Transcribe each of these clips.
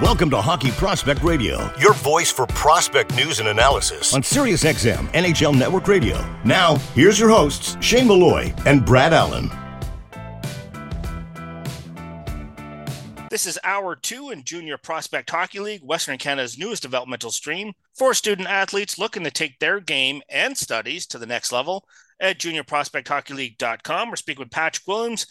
Welcome to Hockey Prospect Radio, your voice for prospect news and analysis on SiriusXM NHL Network Radio. Now, here's your hosts, Shane Malloy and Brad Allen. This is hour two in Junior Prospect Hockey League, Western Canada's newest developmental stream for student athletes looking to take their game and studies to the next level at juniorprospecthockeyleague.com or speak with Patrick Williams,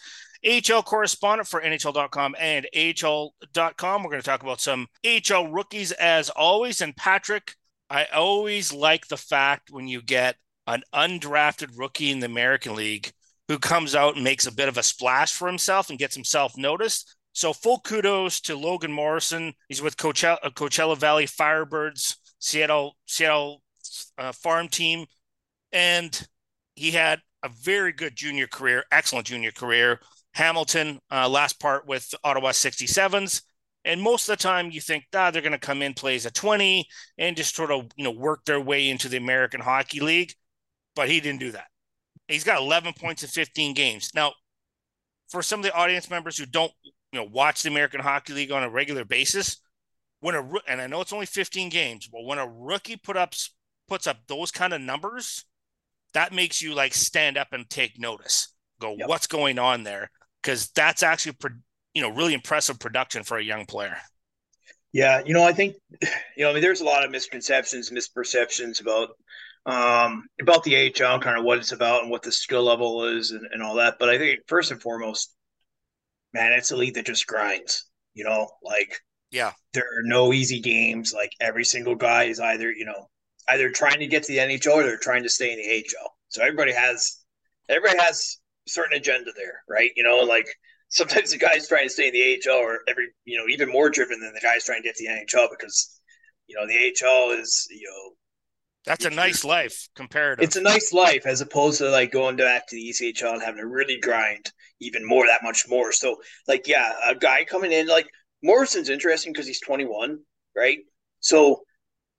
AHL correspondent for NHL.com and AHL.com. We're going to talk about some AHL rookies as always. And Patrick, I always like the fact when you get an undrafted rookie in the American League who comes out and makes a bit of a splash for himself and gets himself noticed. So full kudos to Logan Morrison. He's with Coachella, uh, Coachella Valley Firebirds, Seattle Seattle uh, farm team, and he had a very good junior career, excellent junior career. Hamilton, uh, last part with Ottawa 67s. And most of the time, you think, ah, they're going to come in, plays a 20, and just sort of, you know, work their way into the American Hockey League. But he didn't do that. He's got 11 points in 15 games. Now, for some of the audience members who don't, you know, watch the American Hockey League on a regular basis, when a and I know it's only 15 games, but when a rookie put up puts up those kind of numbers, that makes you like stand up and take notice. Go, yep. what's going on there? Because that's actually you know really impressive production for a young player. Yeah, you know, I think you know, I mean, there's a lot of misconceptions, misperceptions about um, about the AHL, kind of what it's about and what the skill level is, and, and all that. But I think first and foremost, man, it's a league that just grinds. You know, like yeah, there are no easy games. Like every single guy is either you know either trying to get to the NHL or they're trying to stay in the AHL. So everybody has everybody has certain agenda there, right? You know, like sometimes the guys trying to stay in the AHL are every, you know, even more driven than the guys trying to get to the NHL because, you know, the AHL is, you know, that's a nice life compared. It's a nice life as opposed to like going back to the ECHL and having to really grind even more, that much more. So, like, yeah, a guy coming in, like Morrison's interesting because he's 21, right? So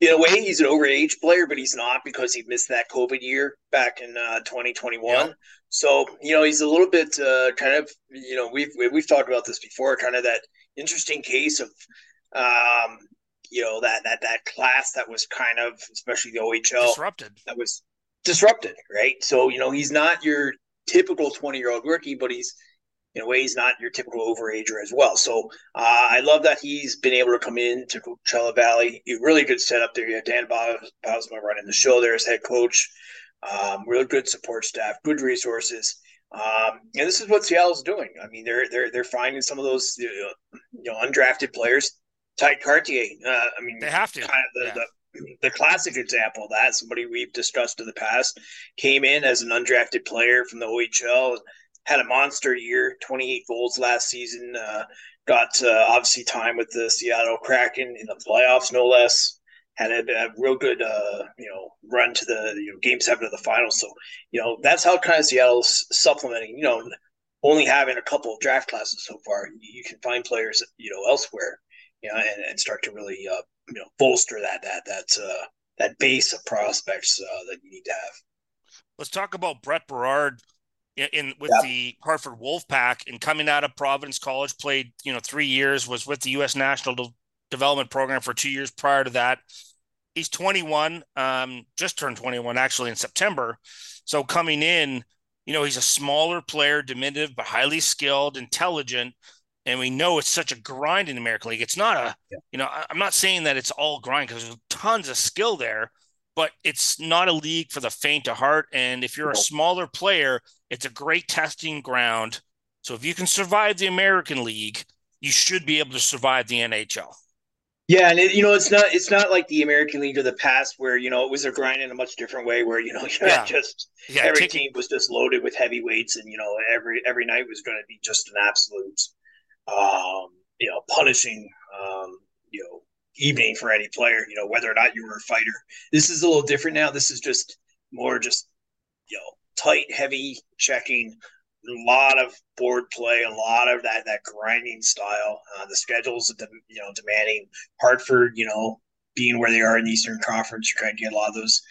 in a way, he's an overage player, but he's not because he missed that COVID year back in uh, 2021. Yeah. So you know, he's a little bit uh, kind of you know we've we've talked about this before, kind of that interesting case of um, you know that that that class that was kind of especially the OHL disrupted that was disrupted, right? So you know, he's not your typical 20 year old rookie, but he's in a way he's not your typical overager as well. So uh, I love that he's been able to come in to Coachella Valley. A really good setup there. You have Dan Bylsma running the show there as head coach. Um, real good support staff, good resources. Um, and this is what Seattle's doing. I mean, they're they're they're finding some of those you know undrafted players. Tye Kartye. Uh, I mean, they have to. Kind of the, yeah. the, the classic example of that somebody we've discussed in the past came in as an undrafted player from the OHL had a monster year, 28 goals last season. Uh, got uh, obviously time with the Seattle Kraken in the playoffs, no less. Had a, a real good, uh, you know, run to the you know, game seven of the finals. So, you know, that's how kind of Seattle's supplementing. You know, only having a couple of draft classes so far, you can find players, you know, elsewhere, you know, and, and start to really, uh, you know, bolster that that that uh, that base of prospects uh, that you need to have. Let's talk about Brett Berard in with yeah. the Hartford Wolfpack and coming out of Providence College, played you know three years, was with the U.S. National De- Development Program for two years prior to that. He's 21, um, just turned 21 actually in September. So coming in, you know, he's a smaller player, diminutive but highly skilled, intelligent, and we know it's such a grind in the American League. It's not a, yeah. you know, I'm not saying that it's all grind because there's tons of skill there, but it's not a league for the faint of heart. And if you're a smaller player, it's a great testing ground. So if you can survive the American League, you should be able to survive the NHL. Yeah, and it, you know it's not it's not like the American League of the past where you know it was a grind in a much different way where you know yeah. just yeah, every taking... team was just loaded with heavyweights and you know every every night was going to be just an absolute um, you know punishing um, you know evening for any player, you know, whether or not you were a fighter. This is a little different now. This is just more just, you know, tight, heavy checking, a lot of board play, a lot of that that grinding style. Uh, the schedules, you know, demanding Hartford, you know, being where they are in the Eastern Conference, you're trying to get a lot of those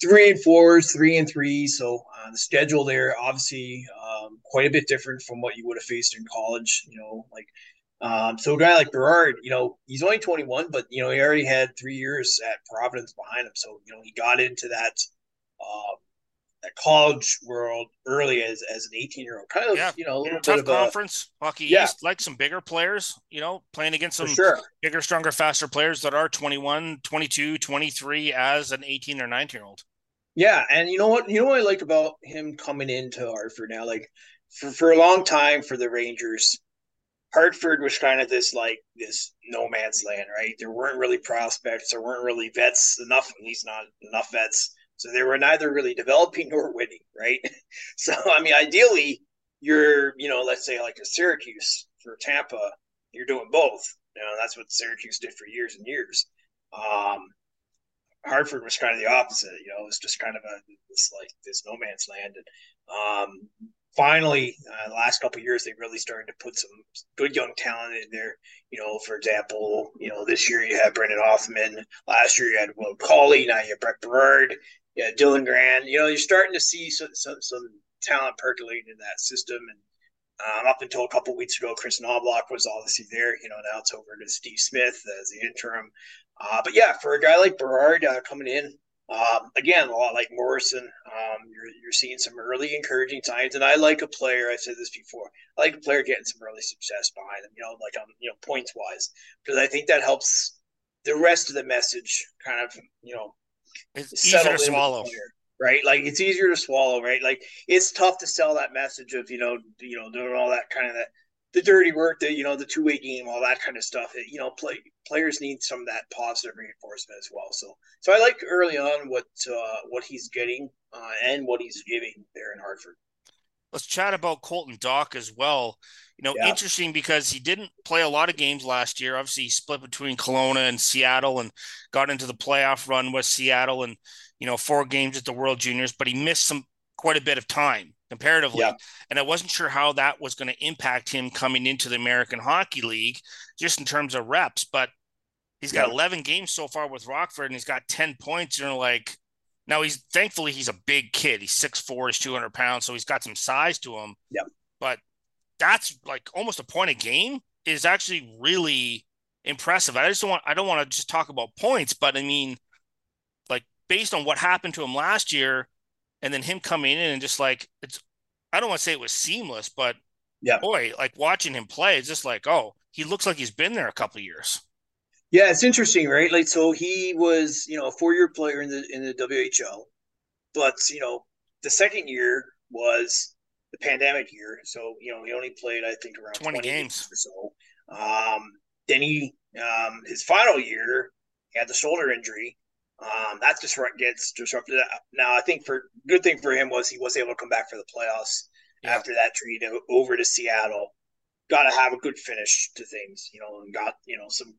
three and fours, three and three. So uh, the schedule there, obviously, um, quite a bit different from what you would have faced in college. You know, like Um, so a guy like Berard, you know, he's only 21, but you know he already had three years at Providence behind him. So you know he got into that um, that college world early as as an 18 year old. Kind of, yeah. you know, a little tough bit of conference a, hockey yeah. East, like some bigger players. You know, playing against some sure. bigger, stronger, faster players that are 21, 22, 23 as an 18 or 19 year old. Yeah, and you know what? You know what I like about him coming into Hartford now, like for, for a long time for the Rangers, Hartford was kind of this like this no man's land, right? There weren't really prospects, there weren't really vets enough, at least not enough vets. So they were neither really developing nor winning, right? So I mean, ideally, you're you know, let's say like a Syracuse for Tampa, you're doing both. You know, that's what Syracuse did for years and years. Um, Hartford was kind of the opposite. You know, it was just kind of a this like this no man's land. And um, finally, uh, last couple years, they really started to put some good young talent in there. You know, for example, you know, this year you had Brennan Othmann. Last year you had Will Cawley. Now you have Brett Berard. Yeah, Dylan Garand. You know, you're starting to see some, some, some talent percolating in that system. And um, up until a couple weeks ago, Kris Knoblauch was obviously there. You know, now it's over to Steve Smith as the interim. Uh, but yeah, for a guy like Berard uh, coming in, um, again, a lot like Morrison, um, you're, you're seeing some early encouraging signs. And I like a player, I said this before, I like a player getting some early success behind them, you know, like on, you know, points wise, because I think that helps the rest of the message kind of, you know, it's easier to swallow. Player, right? Like it's easier to swallow, right? Like it's tough to sell that message of, you know, you know, doing all that kind of that the dirty work, the you know the two way game, all that kind of stuff. It, you know, play players need some of that positive reinforcement as well. So, so I like early on what uh, what he's getting uh, and what he's giving there in Hartford. Let's chat about Colten Dach as well. You know, yeah. interesting because he didn't play a lot of games last year. Obviously, he split between Kelowna and Seattle and got into the playoff run with Seattle and you know four games at the World Juniors, but he missed some quite a bit of time comparatively. Yeah. And I wasn't sure how that was going to impact him coming into the American Hockey League, just in terms of reps. But he's got yeah. 11 games so far with Rockford, and he's got 10 points. You know, like now he's thankfully he's a big kid. He's 6'4", he's 200 pounds, so he's got some size to him. Yeah. But that's like almost a point a game is actually really impressive. I just don't want I don't want to just talk about points, but I mean, like based on what happened to him last year and then him coming in and just like it's I don't want to say it was seamless, but yeah, boy, like watching him play, it's just like, oh, he looks like he's been there a couple years. Yeah, it's interesting, right? Like, so he was, you know, a four-year player in the in the WHL, but you know, the second year was the pandemic year, so you know, he only played, I think, around 20, 20 games or so. Um, then he, um, his final year, he had the shoulder injury, um, that disrupt gets disrupted. Now, I think for good thing for him was he was able to come back for the playoffs yeah. after that trade over to Seattle. Got to have a good finish to things, you know, and got you know some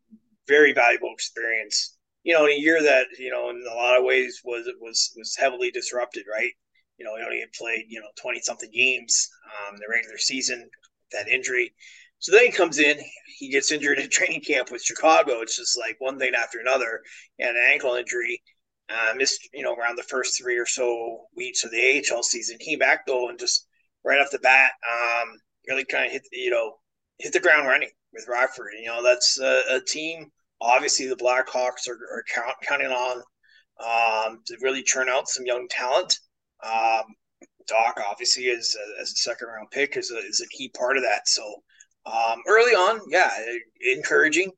very valuable experience. You know, in a year that you know in a lot of ways was was was heavily disrupted, right? You know, he only had played you know twenty something games um, the regular season. That injury, so then he comes in, he gets injured in training camp with Chicago. It's just like one thing after another, and an ankle injury. Uh, missed, you know, around the first three or so weeks of the AHL season. Came back though, and just right off the bat, um, really kind of hit, you know, hit the ground running with Rockford. You know, that's a, a team. Obviously, the Blackhawks are, are count, counting on um, to really churn out some young talent. Um, Dach, obviously, is a, as a second round pick, is a, is a key part of that. So um, early on, yeah, encouraging.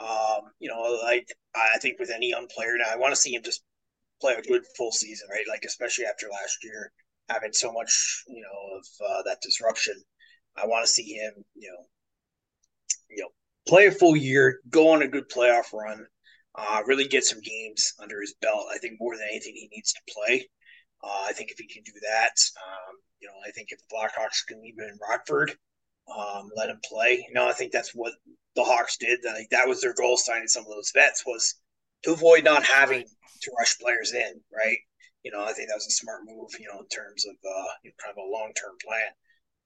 Um, you know, like I think with any young player now, I want to see him just play a good full season, right? Like especially after last year having so much, you know, of uh, that disruption. I want to see him, you know, you know, play a full year, go on a good playoff run, uh, really get some games under his belt. I think more than anything, he needs to play. Uh, I think if he can do that, um, you know, I think if the Blackhawks can him in Rockford, um, let him play. You know, I think that's what the Hawks did. I think that was their goal signing some of those vets was to avoid not having to rush players in, right? You know, I think that was a smart move, you know, in terms of uh, you know, kind of a long term plan.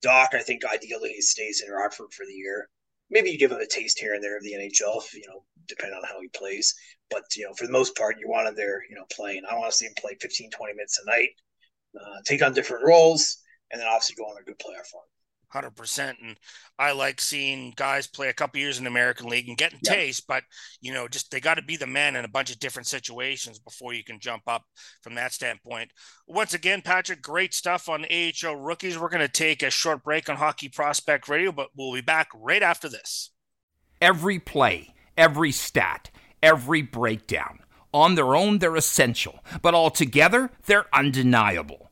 Dach, I think ideally he stays in Rockford for the year. Maybe you give him a taste here and there of the NHL, you know, depending on how he plays. But, you know, for the most part, you want him there, you know, playing. I want to see him play 15, 20 minutes a night, uh, take on different roles, and then obviously go on a good playoff run. Hundred percent. And I like seeing guys play a couple years in the American League and getting yep. taste, but you know, just they got to be the man in a bunch of different situations before you can jump up from that standpoint. Once again, Patrick, great stuff on AHL rookies. We're going to take a short break on Hockey Prospect Radio, but we'll be back right after this. Every play, every stat, every breakdown. On their own, they're essential, but all together, they're undeniable.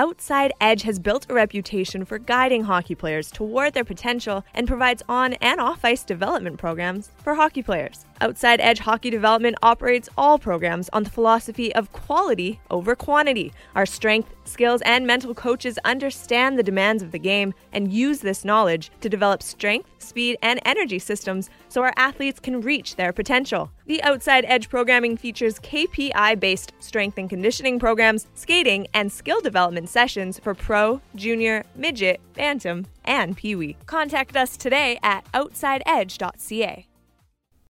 Outside Edge has built a reputation for guiding hockey players toward their potential and provides on and off ice development programs for hockey players. Outside Edge Hockey Development operates all programs on the philosophy of quality over quantity. Our strength, skills, and mental coaches understand the demands of the game and use this knowledge to develop strength, speed, and energy systems so our athletes can reach their potential. The Outside Edge programming features KPI based strength and conditioning programs, skating, and skill development sessions for pro, junior, midget, bantam, and peewee. Contact us today at outsideedge.ca.